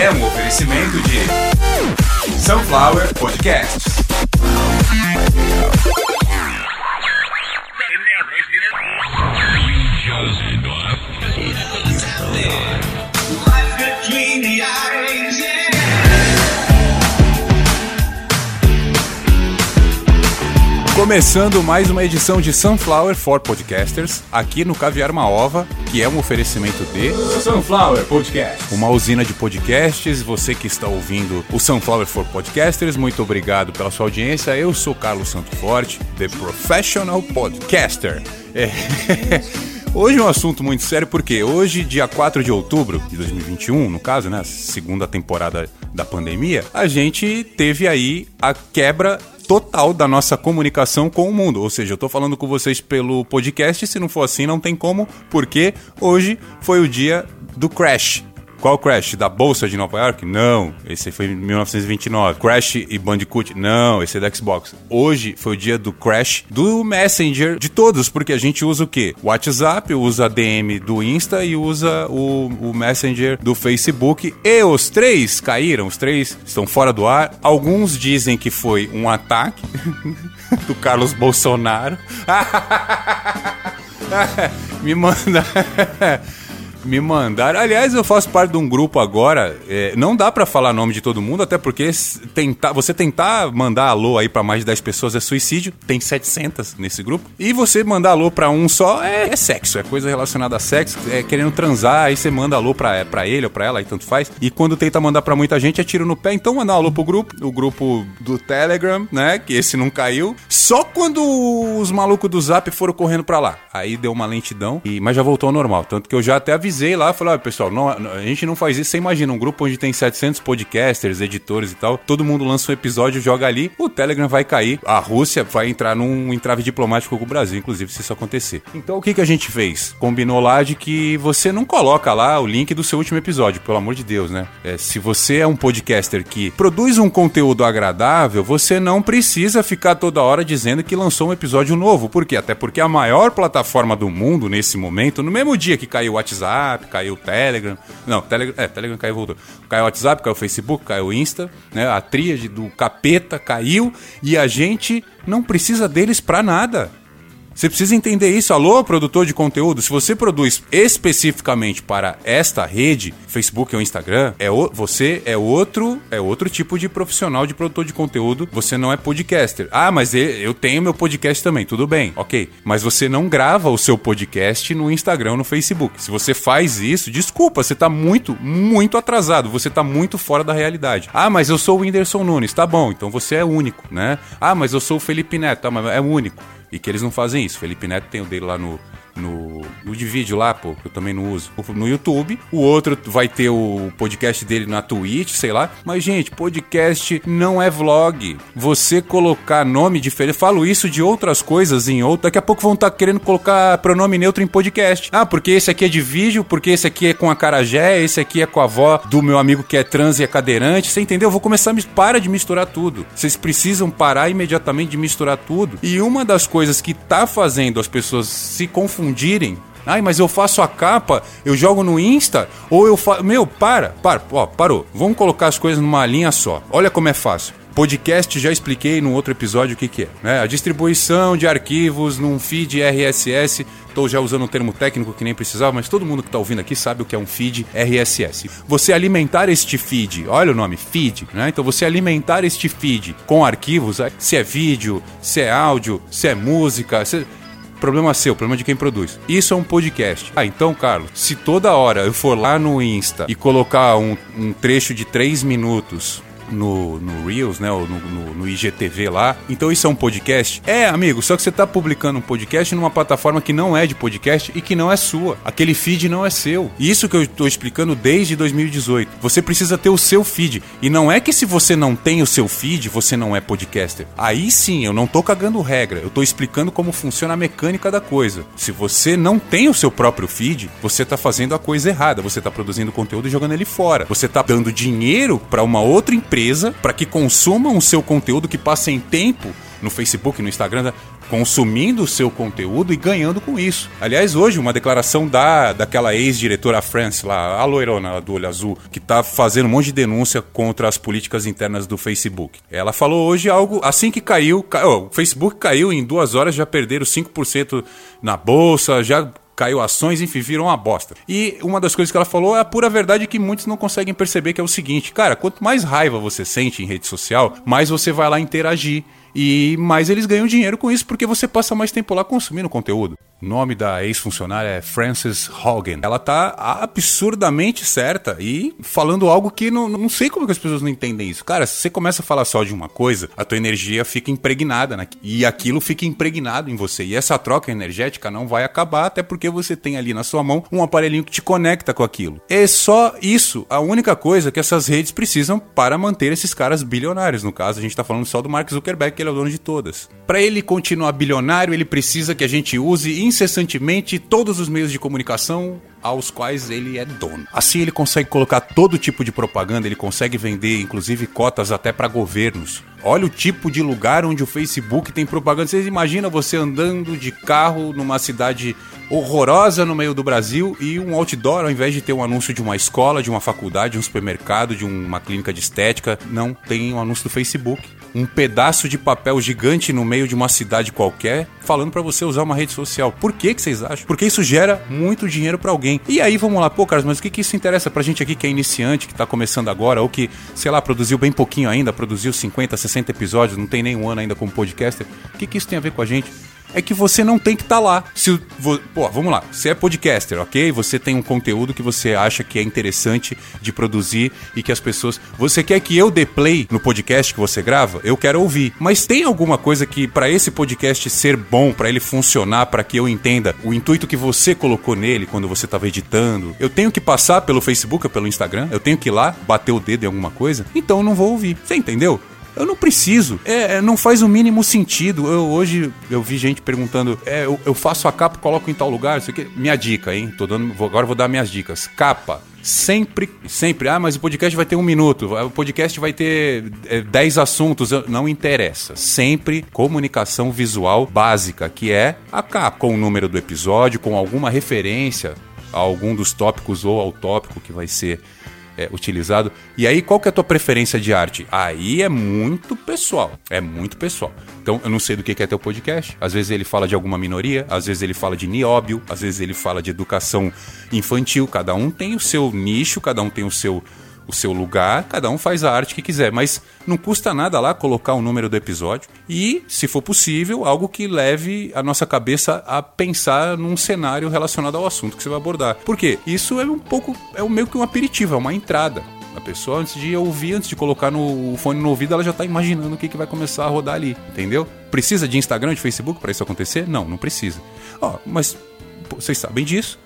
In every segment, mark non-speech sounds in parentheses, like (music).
é um oferecimento de Sunflower Podcasts. Começando mais uma edição de Sunflower for Podcasters, aqui no Caviar uma Ova, que é um oferecimento de Sunflower Podcast. uma usina de podcasts. Você que está ouvindo o Sunflower for Podcasters, muito obrigado pela sua audiência. Eu sou Carlos Santo Forte, The Professional Podcaster. É. (laughs) Hoje é um assunto muito sério porque hoje, dia 4 de outubro de 2021, no caso, né, segunda temporada da pandemia, a gente teve aí a quebra total da nossa comunicação com o mundo. Ou seja, eu tô falando com vocês pelo podcast, se não for assim não tem como, porque hoje foi o dia do crash. Qual crash? Da Bolsa de Nova York? Não, esse foi em 1929. Crash e Bandicoot? Não, esse é da Xbox. Hoje foi o dia do crash do Messenger de todos, porque a gente usa o quê? WhatsApp, usa a DM do Insta e usa o, o Messenger do Facebook. E os três caíram, os três estão fora do ar. Alguns dizem que foi um ataque (laughs) do Carlos Bolsonaro. (laughs) Me manda. (laughs) Me mandaram. Aliás, eu faço parte de um grupo agora. é, não dá pra falar nome de todo mundo, até porque tentar, você tentar mandar alô aí pra mais de 10 pessoas é suicídio. Tem 700 nesse grupo. E você mandar alô pra um só é, é sexo, é coisa relacionada a sexo. É querendo transar, aí você manda alô pra, pra ele ou pra ela, aí tanto faz. E quando tenta mandar pra muita gente, é tiro no pé. Então mandar alô pro grupo, o grupo do Telegram, né? Que esse não caiu. Só quando os malucos do Zap foram correndo pra lá. Aí deu uma lentidão, e, mas já voltou ao normal. Tanto que eu já até avisei lá, falei, olha pessoal, não- a gente não faz isso. Você imagina, um grupo onde tem 700 podcasters, editores e tal, todo mundo lança um episódio, joga ali, o Telegram vai cair, a Rússia vai entrar num entrave diplomático com o Brasil, inclusive, se isso acontecer. Então o que, que a gente fez? Combinou lá de que você não coloca lá o link do seu último episódio, pelo amor de Deus, né? É, se você é um podcaster que produz um conteúdo agradável, você não precisa ficar toda hora dizendo que lançou um episódio novo. Por quê? Até porque a maior plataforma do mundo nesse momento, no mesmo dia que caiu o WhatsApp, caiu o Telegram. Não, Telegram, é, Telegram caiu voltou. Caiu o WhatsApp, caiu o Facebook, caiu o Insta, né? A tríade do capeta caiu e a gente não precisa deles pra nada. Você precisa entender isso. Alô, produtor de conteúdo, se você produz especificamente para esta rede, Facebook ou Instagram, é o, você é outro, é outro tipo de profissional de produtor de conteúdo. Você não é podcaster. Ah, mas eu tenho meu podcast também, tudo bem, ok. Mas você não grava o seu podcast no Instagram no Facebook. Se você faz isso, desculpa, você tá muito, muito atrasado. Você tá muito fora da realidade. Ah, mas eu sou o Whindersson Nunes, tá bom, então você é único, né? Ah, mas eu sou o Felipe Neto, tá, mas é único. E que eles não fazem isso. Felipe Neto tem o dele lá no. No, no de vídeo lá, pô, que eu também não uso. No YouTube. O outro vai ter o podcast dele na Twitch, sei lá. Mas, gente, podcast não é vlog. Você colocar nome diferente. Falo isso de outras coisas em outro. Daqui a pouco vão estar querendo colocar pronome neutro em podcast. Ah, porque esse aqui é de vídeo, porque esse aqui é com a carajé, esse aqui é com a avó do meu amigo que é trans e é cadeirante. Você entendeu? Eu vou começar a mis- para de misturar tudo. Vocês precisam parar imediatamente de misturar tudo. E uma das coisas que tá fazendo as pessoas se confundirem. Ai, mas eu faço a capa, eu jogo no Insta, ou eu faço. Meu, para, para, ó, parou. Vamos colocar as coisas numa linha só. Olha como é fácil. Podcast já expliquei no outro episódio o que, que é. Né? A distribuição de arquivos num feed RSS. Estou já usando um termo técnico que nem precisava, mas todo mundo que está ouvindo aqui sabe o que é um feed RSS. Você alimentar este feed, olha o nome, feed, né? Então você alimentar este feed com arquivos, eh, se é vídeo, se é áudio, se é música, se... Problema seu, problema de quem produz. Isso é um podcast. Ah, então, Carlos, se toda hora eu for lá no Insta e colocar um, um trecho de 3 minutos no, no Reels, né? Ou no, no, no IGTV lá. Então isso é um podcast? É, amigo, só que você tá publicando um podcast numa plataforma que não é de podcast e que não é sua. Aquele feed não é seu. Isso que eu tô explicando desde 2018. Você precisa ter o seu feed. E não é que se você não tem o seu feed, você não é podcaster. Aí sim, eu não tô cagando regra. Eu tô explicando como funciona a mecânica da coisa. Se você não tem o seu próprio feed, você tá fazendo a coisa errada. Você tá produzindo conteúdo e jogando ele fora. Você tá dando dinheiro para uma outra empresa para que consumam o seu conteúdo que passem tempo no Facebook, no Instagram, consumindo o seu conteúdo e ganhando com isso. Aliás, hoje, uma declaração da, daquela ex-diretora France lá, a loirona do olho azul, que tá fazendo um monte de denúncia contra as políticas internas do Facebook. Ela falou hoje algo, assim que caiu, oh, o Facebook caiu em duas horas, já perderam 5% na bolsa, já caiu ações, enfim, virou uma bosta. E uma das coisas que ela falou é a pura verdade que muitos não conseguem perceber, que é o seguinte, cara, quanto mais raiva você sente em rede social, mais você vai lá interagir. E mais eles ganham dinheiro com isso porque você passa mais tempo lá consumindo conteúdo. O nome da ex-funcionária é Frances Hogan. Ela tá absurdamente certa e falando algo que não, não sei como que as pessoas não entendem isso. Cara, se você começa a falar só de uma coisa, a tua energia fica impregnada e aquilo fica impregnado em você. E essa troca energética não vai acabar, até porque você tem ali na sua mão um aparelhinho que te conecta com aquilo. É só isso, a única coisa que essas redes precisam para manter esses caras bilionários. No caso, a gente tá falando só do Mark Zuckerberg, que ele é o dono de todas. Para ele continuar bilionário, ele precisa que a gente use incessantemente todos os meios de comunicação aos quais ele é dono. Assim ele consegue colocar todo tipo de propaganda, ele consegue vender inclusive cotas até para governos. Olha o tipo de lugar onde o Facebook tem propaganda. Vocês imaginam você andando de carro numa cidade horrorosa no meio do Brasil e um outdoor, ao invés de ter um anúncio de uma escola, de uma faculdade, um supermercado, de uma clínica de estética, não tem um anúncio do Facebook um pedaço de papel gigante no meio de uma cidade qualquer, falando para você usar uma rede social. Por que que vocês acham? Porque isso gera muito dinheiro para alguém. E aí vamos lá, pô, Carlos, mas o que que isso interessa pra gente aqui que é iniciante, que tá começando agora, ou que, sei lá, produziu bem pouquinho ainda, produziu 50, 60 episódios, não tem nenhum ano ainda como podcaster. O que que isso tem a ver com a gente? É que você não tem que estar tá lá. Se, pô, vamos lá. Você é podcaster, ok? Você tem um conteúdo que você acha que é interessante de produzir e que as pessoas. Você quer que eu dê play no podcast que você grava? Eu quero ouvir. Mas tem alguma coisa que, para esse podcast ser bom, para ele funcionar, para que eu entenda o intuito que você colocou nele quando você estava editando, eu tenho que passar pelo Facebook ou pelo Instagram? Eu tenho que ir lá bater o dedo em alguma coisa? Então eu não vou ouvir. Você entendeu? Eu não preciso. É, é, não faz o mínimo sentido. Eu, hoje eu vi gente perguntando: é, eu, eu, faço a capa, coloco em tal lugar. Isso aqui. Minha dica, hein? Tô dando, vou, agora vou dar minhas dicas. Capa. Sempre, sempre. Ah, mas o podcast vai ter um minuto. O podcast vai ter é, dez assuntos. Não interessa. Sempre comunicação visual básica, que é a capa, com o número do episódio, com alguma referência a algum dos tópicos ou ao tópico que vai ser é, utilizado. E aí, qual que é a tua preferência de arte? Aí é muito pessoal. É muito pessoal. Então, eu não sei do que é teu podcast. Às vezes ele fala de alguma minoria, às vezes ele fala de nióbio, às vezes ele fala de educação infantil. Cada um tem o seu nicho, cada um tem o seu o seu lugar, cada um faz a arte que quiser, mas não custa nada lá colocar o número do episódio e, se for possível, algo que leve a nossa cabeça a pensar num cenário relacionado ao assunto que você vai abordar. Porque isso é um pouco, é meio que um aperitivo, é uma entrada. A pessoa, antes de ouvir, antes de colocar no fone no ouvido, ela já está imaginando o que, que vai começar a rodar ali, entendeu? Precisa de Instagram, de Facebook para isso acontecer? Não, não precisa. Ó, oh, mas vocês sabem disso.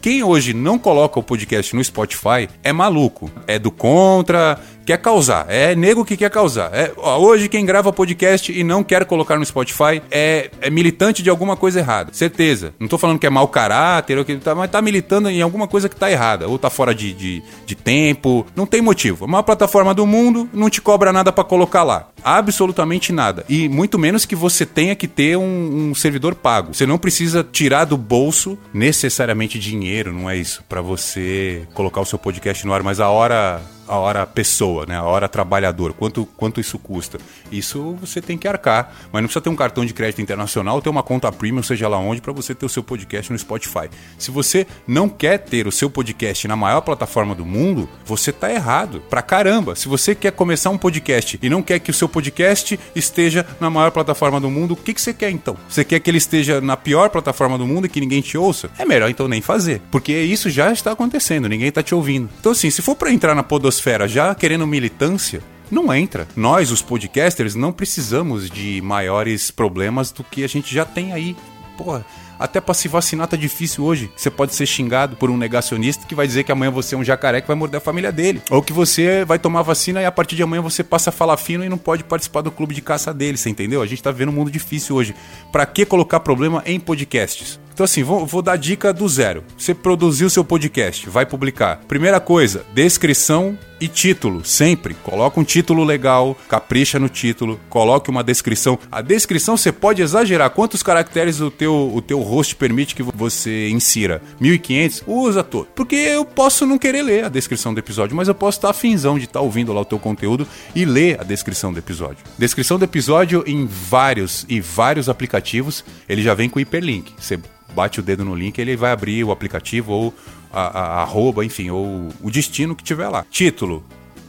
Quem hoje não coloca o podcast no Spotify é maluco. É do contra, quer causar. É nego que quer causar. É, ó, hoje quem grava podcast e não quer colocar no Spotify é, é, militante de alguma coisa errada. Certeza. Não tô falando que é mau caráter, que tá, mas tá militando em alguma coisa que tá errada. Ou tá fora de, de, de tempo. Não tem motivo. A maior plataforma do mundo não te cobra nada para colocar lá. Absolutamente nada. E muito menos que você tenha que ter um, um servidor pago. Você não precisa tirar do bolso necessariamente dinheiro, não é isso, para você colocar o seu podcast no ar, mas a hora a hora pessoa, né? A hora trabalhador, quanto, quanto isso custa. Isso você tem que arcar, mas não precisa ter um cartão de crédito internacional, ter uma conta premium, seja lá onde, para você ter o seu podcast no Spotify. Se você não quer ter o seu podcast na maior plataforma do mundo, você tá errado. Pra caramba. Se você quer começar um podcast e não quer que o seu podcast esteja na maior plataforma do mundo, o que, que você quer então? Você quer que ele esteja na pior plataforma do mundo e que ninguém te ouça? É melhor então nem fazer, porque isso já está acontecendo, ninguém tá te ouvindo. Então assim, se for para entrar na podosfera podosfera já querendo militância, não entra. Nós, os podcasters, não precisamos de maiores problemas do que a gente já tem aí. Porra, Até pra se vacinar tá difícil hoje. Você pode ser xingado por um negacionista que vai dizer que amanhã você é um jacaré que vai morder a família dele. Ou que você vai tomar vacina e a partir de amanhã você passa a falar fino e não pode participar do clube de caça dele, você entendeu? A gente tá vivendo um mundo difícil hoje. Pra que colocar problema em podcasts? Então, assim, vou, vou, dar dica do zero. Você produziu seu podcast, vai publicar. Primeira coisa, descrição e título. Sempre. Coloca um título legal, capricha no título, coloque uma descrição. A descrição você pode exagerar. Quantos caracteres o teu, o teu host permite que você insira? 1500? Usa todo. Porque eu posso não querer ler a descrição do episódio, mas eu posso estar afinzão de estar ouvindo lá o teu conteúdo e ler a descrição do episódio. Descrição do episódio em vários e vários aplicativos, ele já vem com hiperlink. Você bate o dedo no link, ele vai abrir o aplicativo ou a, a, arroba, enfim, ou o destino que tiver lá. Título,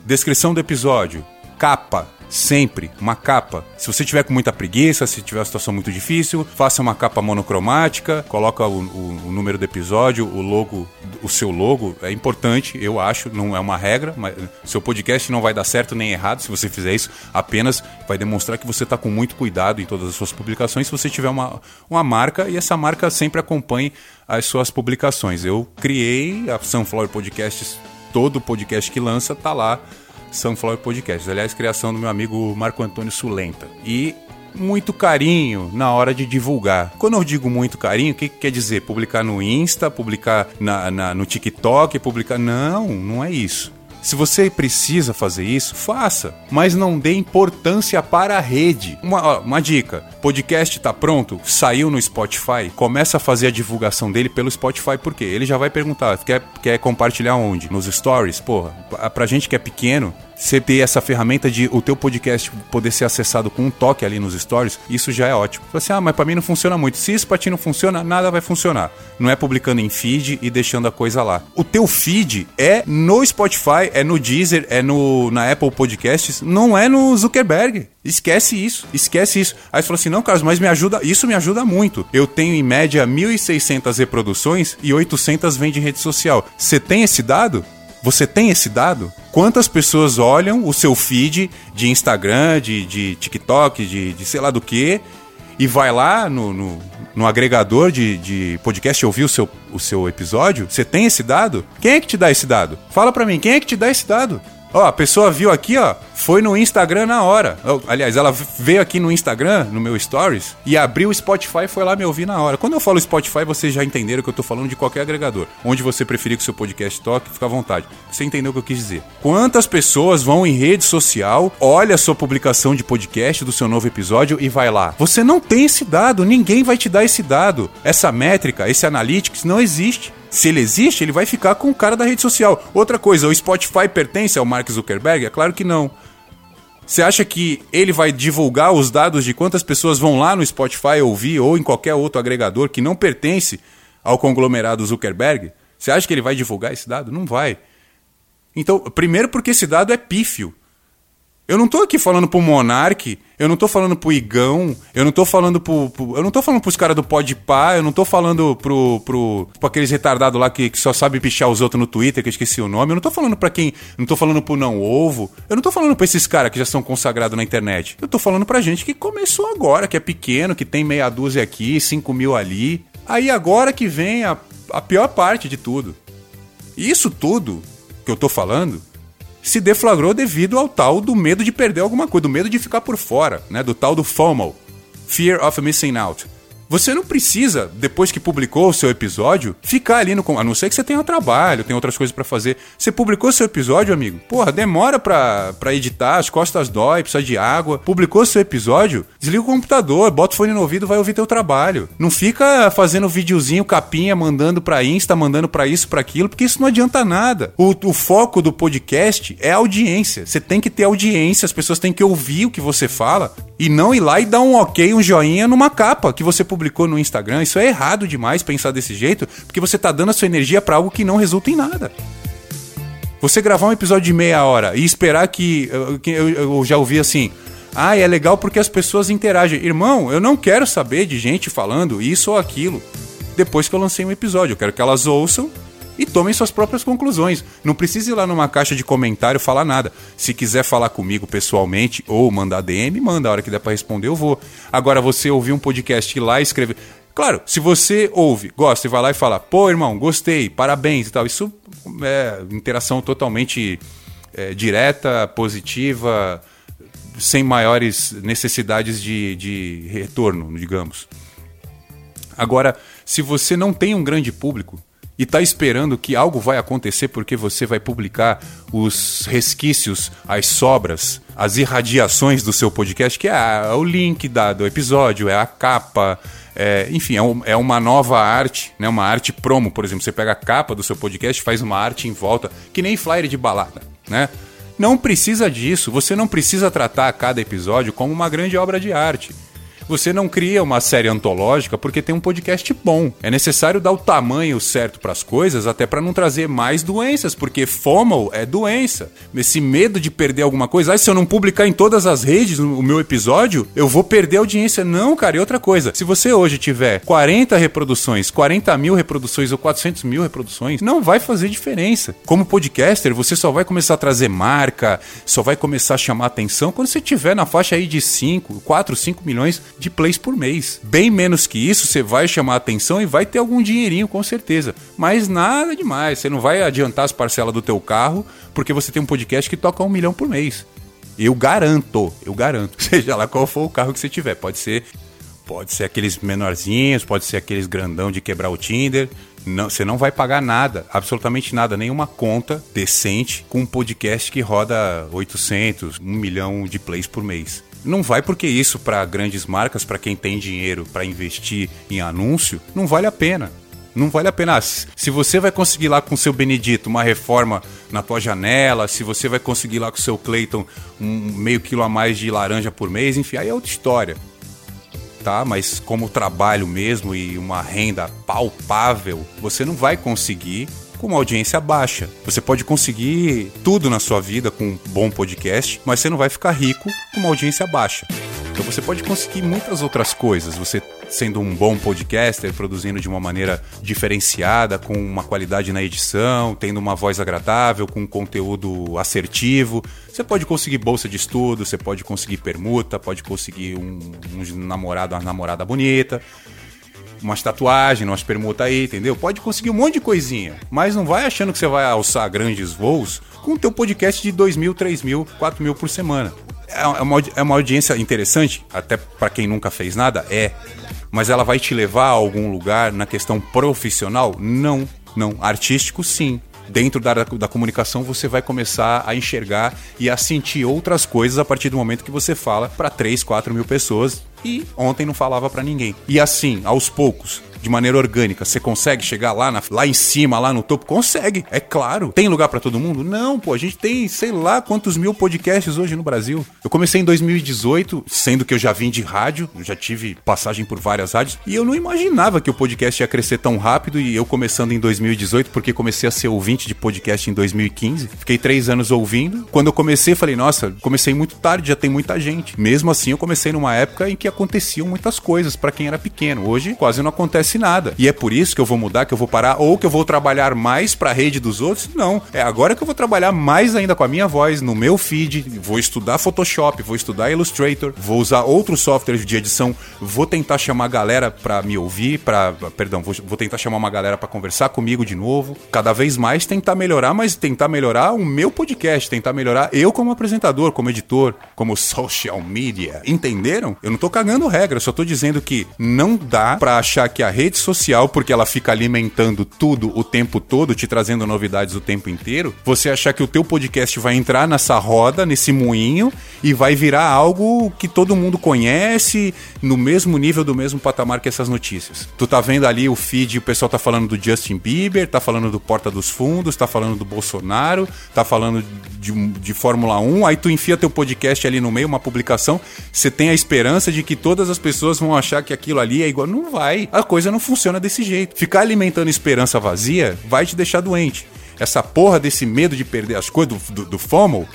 descrição do episódio, capa, sempre uma capa. Se você tiver com muita preguiça, se tiver uma situação muito difícil, faça uma capa monocromática, coloca o, o, o, número do episódio, o logo, o seu logo, é importante, eu acho, não é uma regra, mas seu podcast não vai dar certo nem errado se você fizer isso, apenas vai demonstrar que você está com muito cuidado em todas as suas publicações se você tiver uma, uma marca e essa marca sempre acompanhe as suas publicações. Eu criei a Sunflower Podcasts, todo podcast que lança tá lá Sunflower Podcast. Aliás, criação do meu amigo Marco Antônio Sulenta. E muito carinho na hora de divulgar. Quando eu digo muito carinho, o que, que quer dizer? Publicar no Insta, publicar na, na, no TikTok, publicar. Não, não é isso. Se você precisa fazer isso, faça, mas não dê importância para a rede. Uma, ó, uma dica: podcast está pronto, saiu no Spotify, começa a fazer a divulgação dele pelo Spotify, por quê? Ele já vai perguntar: quer, quer compartilhar onde? Nos stories? Porra, pra gente que é pequeno, você ter essa ferramenta de o teu podcast poder ser acessado com um toque ali nos stories, isso já é ótimo. Você assim, ah, mas para mim não funciona muito. Se isso para ti não funciona, nada vai funcionar. Não é publicando em feed e deixando a coisa lá. O teu feed é no Spotify, é no Deezer, é no na Apple Podcasts, não é no Zuckerberg. Esquece isso, esquece isso. Aí você falou assim: "Não, Carlos, mas me ajuda, isso me ajuda muito. Eu tenho em média 1600 reproduções e 800 vem de rede social. Você tem esse dado? Você tem esse dado? Quantas pessoas olham o seu feed de Instagram, de, de TikTok, de, de sei lá do que, e vai lá no, no, no agregador de, de podcast ouvir o seu, o seu episódio? Você tem esse dado? Quem é que te dá esse dado? Fala pra mim, quem é que te dá esse dado? Ó, a pessoa viu aqui, ó, foi no Instagram na hora. Aliás, ela veio aqui no Instagram, no meu Stories, e abriu o Spotify e foi lá me ouvir na hora. Quando eu falo Spotify, vocês já entenderam que eu tô falando de qualquer agregador. Onde você preferir que seu podcast toque, fica à vontade. Você entendeu o que eu quis dizer. Quantas pessoas vão em rede social, olha a sua publicação de podcast do seu novo episódio e vai lá? Você não tem esse dado, ninguém vai te dar esse dado. Essa métrica, esse analytics não existe. Se ele existe, ele vai ficar com o cara da rede social. Outra coisa, o Spotify pertence ao Mark Zuckerberg? É claro que não. Você acha que ele vai divulgar os dados de quantas pessoas vão lá no Spotify ouvir ou em qualquer outro agregador que não pertence ao conglomerado Zuckerberg? Você acha que ele vai divulgar esse dado? Não vai. Então, primeiro porque esse dado é pífio. Eu não tô aqui falando pro Monark, eu não tô falando pro Igão, eu não tô falando pro. pro eu não tô falando pros caras do Podpah, eu não tô falando pro, pro, pro aqueles retardados lá que, que, só sabe pichar os outros no Twitter, que eu esqueci o nome. Eu não tô falando pra quem. Não tô falando pro Não Ovo. Eu não tô falando pra esses caras que já são consagrados na internet. Eu tô falando pra gente que começou agora, que é pequeno, que tem meia dúzia aqui, cinco mil ali. Aí agora que vem a, a pior parte de tudo. Isso tudo que eu tô falando se deflagrou devido ao tal do medo de perder alguma coisa, do medo de ficar por fora, né? Do tal do FOMO, Fear of Missing Out. Você não precisa, depois que publicou o seu episódio, ficar ali no. A não ser que você tenha trabalho, tem outras coisas para fazer. Você publicou seu episódio, amigo? Porra, demora pra, pra editar, as costas dói, precisa de água. Publicou seu episódio? Desliga o computador, bota o fone no ouvido vai ouvir teu trabalho. Não fica fazendo videozinho, capinha, mandando pra Insta, mandando pra isso, pra aquilo, porque isso não adianta nada. O, o foco do podcast é a audiência. Você tem que ter audiência, as pessoas têm que ouvir o que você fala e não ir lá e dar um ok, um joinha numa capa que você publicou no Instagram. Isso é errado demais pensar desse jeito, porque você tá dando a sua energia para algo que não resulta em nada. Você gravar um episódio de meia hora e esperar que. Eu, eu já ouvi assim. Ah, é legal porque as pessoas interagem. Irmão, eu não quero saber de gente falando isso ou aquilo depois que eu lancei um episódio. Eu quero que elas ouçam e tomem suas próprias conclusões. Não precisa ir lá numa caixa de comentário falar nada. Se quiser falar comigo pessoalmente ou mandar DM, manda. A hora que der para responder, eu vou. Agora, você ouvir um podcast ir lá e escrever. Claro, se você ouve, gosta e vai lá e fala, pô, irmão, gostei, parabéns e tal, isso é interação totalmente é, direta, positiva, sem maiores necessidades de, de retorno, digamos. Agora, se você não tem um grande público e está esperando que algo vai acontecer porque você vai publicar os resquícios, as sobras, as irradiações do seu podcast, que é, o link da, do episódio, é a capa, é, enfim, é, um, é, uma nova arte, né? uma arte promo, por exemplo. Você pega a capa do seu podcast, faz uma arte em volta, que nem flyer de balada, né? Não precisa disso, você não precisa tratar cada episódio como uma grande obra de arte. Você não cria uma série antológica porque tem um podcast bom. É necessário dar o tamanho certo para as coisas, até para não trazer mais doenças, porque FOMO é doença. Esse medo de perder alguma coisa. Ah, se eu não publicar em todas as redes o meu episódio, eu vou perder audiência. Não, cara, e outra coisa. Se você hoje tiver 40 reproduções, 40 mil reproduções ou 400 mil reproduções, não vai fazer diferença. Como podcaster, você só vai começar a trazer marca, só vai começar a chamar atenção quando você tiver na faixa aí de 5, 4, 5 milhões de plays por mês. Bem menos que isso, você vai chamar atenção e vai ter algum dinheirinho, com certeza. Mas nada demais. Você não vai adiantar as parcelas do teu carro porque você tem um podcast que toca um milhão por mês. Eu garanto, eu garanto. (laughs) Seja lá qual for o carro que você tiver. Pode ser pode ser aqueles menorzinhos, pode ser aqueles grandão de quebrar o Tinder. Não, você não vai pagar nada, absolutamente nada, nenhuma conta decente com um podcast que roda 800, 1 milhão de plays por mês. Não vai porque isso para grandes marcas, para quem tem dinheiro para investir em anúncio, não vale a pena. Não vale a pena. Ah, se você vai conseguir lá com seu Benedito uma reforma na tua janela, se você vai conseguir lá com seu Clayton um meio quilo a mais de laranja por mês, enfim, aí é outra história. Tá? Mas como trabalho mesmo e uma renda palpável, você não vai conseguir com uma audiência baixa. Você pode conseguir tudo na sua vida com um bom podcast, mas você não vai ficar rico com uma audiência baixa. Então você pode conseguir muitas outras coisas. Você sendo um bom podcaster, produzindo de uma maneira diferenciada, com uma qualidade na edição, tendo uma voz agradável, com um conteúdo assertivo. Você pode conseguir bolsa de estudo, você pode conseguir permuta, pode conseguir um, um namorado, uma namorada bonita umas tatuagens, umas permutas aí, entendeu? Pode conseguir um monte de coisinha, mas não vai achando que você vai alçar grandes voos com o teu podcast de 2 mil, 3 mil, 4 mil por semana. É, é uma, é uma audiência interessante, até para quem nunca fez nada, é. Mas ela vai te levar a algum lugar na questão profissional? Não, não. Artístico, sim dentro da, da comunicação você vai começar a enxergar e a sentir outras coisas a partir do momento que você fala para 3, 4 mil pessoas e ontem não falava para ninguém. E assim, aos poucos, de maneira orgânica, você consegue chegar lá, na, lá em cima, lá no topo? Consegue, é claro. Tem lugar para todo mundo? Não, pô, a gente tem sei lá quantos mil podcasts hoje no Brasil. Eu comecei em 2018, sendo que eu já vim de rádio, já tive passagem por várias rádios, e eu não imaginava que o podcast ia crescer tão rápido e eu começando em 2018, porque comecei a ser ouvinte de podcast em 2015. Fiquei três anos ouvindo. Quando eu comecei, falei, nossa, comecei muito tarde, já tem muita gente. Mesmo assim, eu comecei numa época em que aconteciam muitas coisas para quem era pequeno. Hoje quase não acontece acontece nada. E é por isso que eu vou mudar, que eu vou parar, ou que eu vou trabalhar mais para a rede dos outros? Não. É agora que eu vou trabalhar mais ainda com a minha voz, no meu feed, vou estudar Photoshop, vou estudar Illustrator, vou usar outros softwares de edição, vou tentar chamar a galera para me ouvir, para, perdão, vou, vou tentar chamar uma galera para conversar comigo de novo. Cada vez mais tentar melhorar, mas tentar melhorar o meu podcast, tentar melhorar eu como apresentador, como editor, como social media. Entenderam? Eu não tô cagando regra, só tô dizendo que não dá para achar que a rede social, porque ela fica alimentando tudo o tempo todo, te trazendo novidades o tempo inteiro, você achar que o teu podcast vai entrar nessa roda, nesse moinho, e vai virar algo que todo mundo conhece, no mesmo nível, do mesmo patamar que essas notícias. Tu tá vendo ali o feed, o pessoal tá falando do Justin Bieber, tá falando do Porta dos Fundos, tá falando do Bolsonaro, tá falando de, de Fórmula 1, aí tu enfia teu podcast ali no meio, uma publicação, você tem a esperança de que todas as pessoas vão achar que aquilo ali é igual. Não vai. A coisa não funciona desse jeito. Ficar alimentando esperança vazia vai te deixar doente. Essa porra desse medo de perder as coisas do, do, do FOMO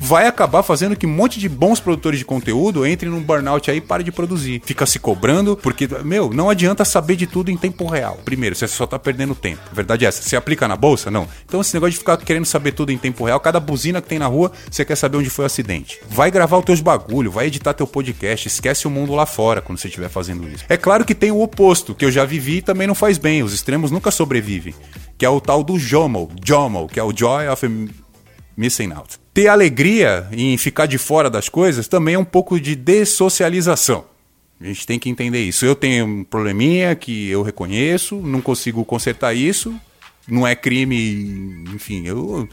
vai acabar fazendo que um monte de bons produtores de conteúdo entrem num burnout aí e parem de produzir. Fica se cobrando, porque, meu, não adianta saber de tudo em tempo real. Primeiro, você só tá perdendo tempo. A verdade é essa. Você aplica na bolsa? Não. Então, esse negócio de ficar querendo saber tudo em tempo real, cada buzina que tem na rua, você quer saber onde foi o acidente. Vai gravar os teus bagulho, vai editar teu podcast, esquece o mundo lá fora quando você estiver fazendo isso. É claro que tem o oposto, que eu já vivi e também não faz bem. Os extremos nunca sobrevivem. Que é o tal do JOMO, JOMO, que é o Joy of Missing Out. Ter alegria em ficar de fora das coisas também é um pouco de dessocialização. A gente tem que entender isso. Eu tenho um probleminha que eu reconheço, não consigo consertar isso, não é crime, enfim, eu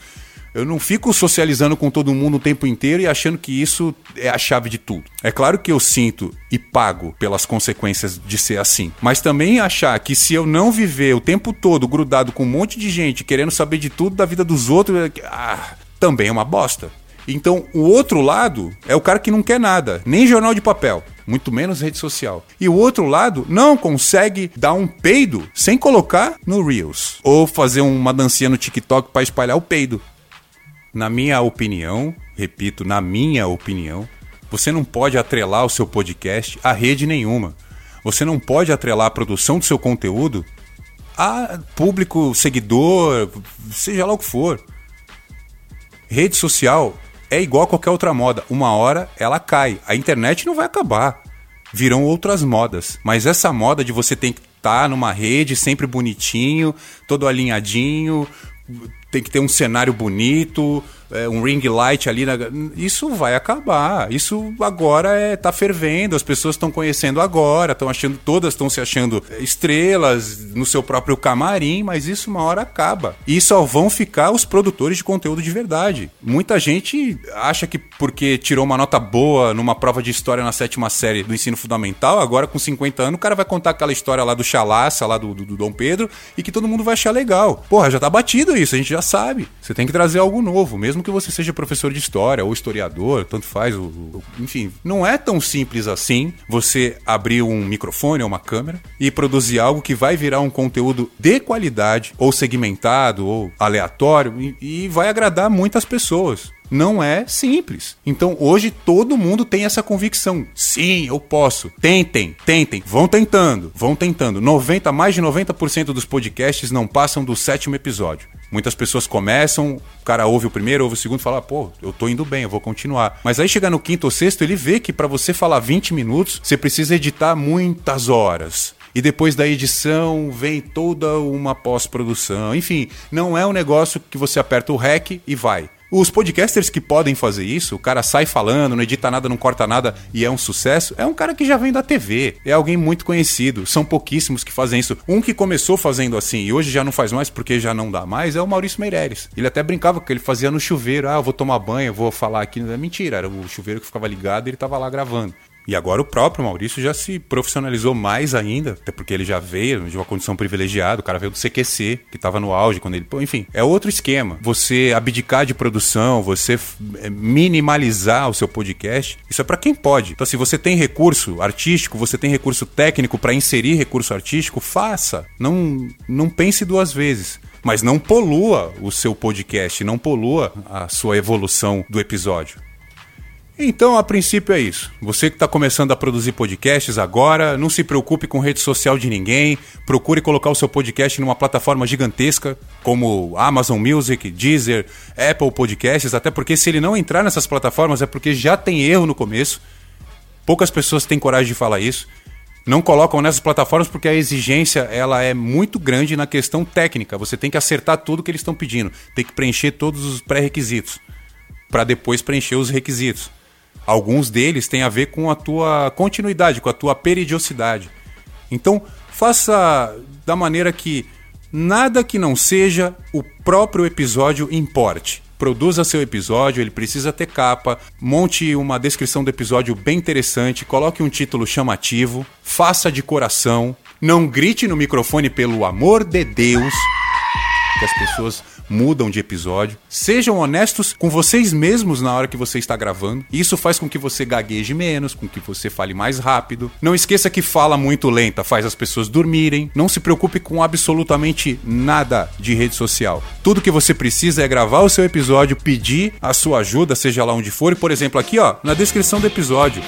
eu não fico socializando com todo mundo o tempo inteiro e achando que isso é a chave de tudo. É claro que eu sinto e pago pelas consequências de ser assim, mas também achar que se eu não viver o tempo todo grudado com um monte de gente querendo saber de tudo da vida dos outros, é ah, também é uma bosta. Então, o outro lado é o cara que não quer nada, nem jornal de papel, muito menos rede social. E o outro lado não consegue dar um peido sem colocar no Reels ou fazer uma dancinha no TikTok para espalhar o peido. Na minha opinião, repito, na minha opinião, você não pode atrelar o seu podcast a rede nenhuma. Você não pode atrelar a produção do seu conteúdo a público, seguidor, seja lá o que for. Rede social é igual a qualquer outra moda. Uma hora ela cai. A internet não vai acabar. Virão outras modas. Mas essa moda de você tem que estar tá numa rede sempre bonitinho, todo alinhadinho, tem que ter um cenário bonito, é, um ring light ali. Na... Isso vai acabar. Isso agora é tá fervendo. As pessoas estão conhecendo agora, estão achando, todas estão se achando estrelas no seu próprio camarim, mas isso uma hora acaba. E só vão ficar os produtores de conteúdo de verdade. Muita gente acha que porque tirou uma nota boa numa prova de história na sétima série do ensino fundamental, agora com 50 anos, o cara vai contar aquela história lá do Chalaça, lá do, do, do Dom Pedro, e que todo mundo vai achar legal. Porra, já tá batido isso, a gente já sabe. Você tem que trazer algo novo, mesmo mesmo que você seja professor de história ou historiador, tanto faz, o, o, enfim, não é tão simples assim você abrir um microfone ou uma câmera e produzir algo que vai virar um conteúdo de qualidade, ou segmentado, ou aleatório, e, e vai agradar muitas pessoas não é simples. Então hoje todo mundo tem essa convicção. Sim, eu posso. Tentem, tentem, vão tentando, vão tentando. 90, mais de 90% dos podcasts não passam do sétimo episódio. Muitas pessoas começam, o cara ouve o primeiro, ouve o segundo fala, pô, eu tô indo bem, eu vou continuar. Mas aí chega no quinto ou sexto, ele vê que para você falar 20 minutos, você precisa editar muitas horas. E depois da edição vem toda uma pós-produção. Enfim, não é um negócio que você aperta o REC e vai. Os podcasters que podem fazer isso, o cara sai falando, não edita nada, não corta nada e é um sucesso, é um cara que já vem da TV, é alguém muito conhecido. São pouquíssimos que fazem isso. Um que começou fazendo assim e hoje já não faz mais porque já não dá mais é o Maurício Meireles. Ele até brincava que ele fazia no chuveiro, ah, eu vou tomar banho, vou falar aqui. É mentira, era o chuveiro que ficava ligado e ele tava lá gravando. E agora o próprio Maurício já se profissionalizou mais ainda, até porque ele já veio de uma condição privilegiada, o cara veio do CQC, que estava no auge quando ele. Enfim, é outro esquema. Você abdicar de produção, você é, minimalizar o seu podcast, isso é para quem pode. Então, se você tem recurso artístico, você tem recurso técnico para inserir recurso artístico, faça. Não, não pense duas vezes mas não polua o seu podcast, não polua a sua evolução do episódio. Então, a princípio é isso. Você que está começando a produzir podcasts agora, não se preocupe com rede social de ninguém. Procure colocar o seu podcast numa plataforma gigantesca como Amazon Music, Deezer, Apple Podcasts, até porque se ele não entrar nessas plataformas é porque já tem erro no começo. Poucas pessoas têm coragem de falar isso. Não colocam nessas plataformas porque a exigência ela é muito grande na questão técnica. Você tem que acertar tudo que eles estão pedindo, tem que preencher todos os pré-requisitos para depois preencher os requisitos. Alguns deles têm a ver com a tua continuidade, com a tua periodicidade. Então, faça da maneira que nada que não seja o próprio episódio importe. Produza seu episódio, ele precisa ter capa, monte uma descrição do episódio bem interessante, coloque um título chamativo, faça de coração, não grite no microfone pelo amor de Deus. Que as pessoas mudam de episódio. Sejam honestos com vocês mesmos na hora que você está gravando. Isso faz com que você gagueje menos, com que você fale mais rápido. Não esqueça que fala muito lenta faz as pessoas dormirem. Não se preocupe com absolutamente nada de rede social. Tudo que você precisa é gravar o seu episódio, pedir a sua ajuda, seja lá onde for. Por exemplo, aqui ó, na descrição do episódio,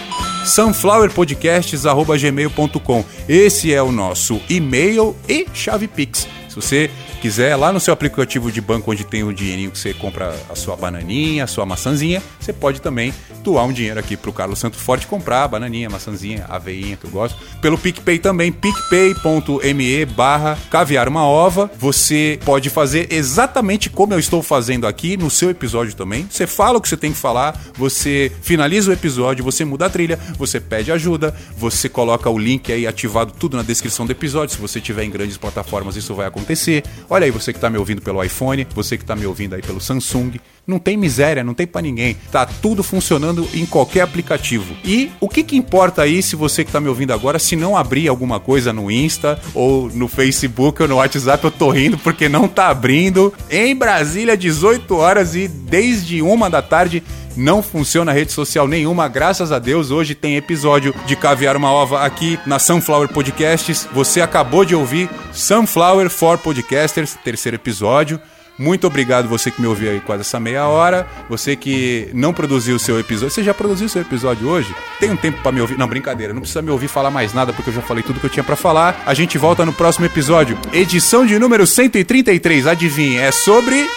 sunflowerpodcasts@gmail.com. Esse é o nosso e-mail e chave Pix. Se você quiser, lá no seu aplicativo de banco onde tem o dinheirinho que você compra a sua bananinha, a sua maçãzinha, você pode também doar um dinheiro aqui pro Carlos Santo Forte comprar a bananinha, a maçãzinha, a aveinha que eu gosto. Pelo PicPay também, picpay.me barra caviar uma ova. Você pode fazer exatamente como eu estou fazendo aqui no seu episódio também. Você fala o que você tem que falar, você finaliza o episódio, você muda a trilha, você pede ajuda, você coloca o link aí ativado tudo na descrição do episódio. Se você tiver em grandes plataformas, isso vai acontecer. Olha aí, você que tá me ouvindo pelo iPhone, você que tá me ouvindo aí pelo Samsung. Não tem miséria, não tem para ninguém. Tá tudo funcionando em qualquer aplicativo. E o que que importa aí se você que tá me ouvindo agora, se não abrir alguma coisa no Insta ou no Facebook ou no WhatsApp, eu tô rindo porque não tá abrindo. Em Brasília, 18 horas e desde uma da tarde não funciona rede social nenhuma, graças a Deus. Hoje tem episódio de Caviar uma Ova aqui na Sunflower Podcasts. Você acabou de ouvir Sunflower for Podcasters, terceiro episódio. Muito obrigado você que me ouviu aí quase essa meia hora. Você que não produziu o seu episódio. Você já produziu seu episódio hoje? Tem um tempo para me ouvir? Não, brincadeira. Não precisa me ouvir falar mais nada porque eu já falei tudo que eu tinha para falar. A gente volta no próximo episódio. Edição de número 133. Adivinhe, é sobre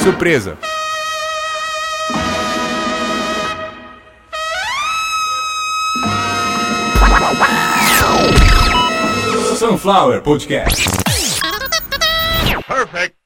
Surpresa! Sunflower Podcast. Perfect.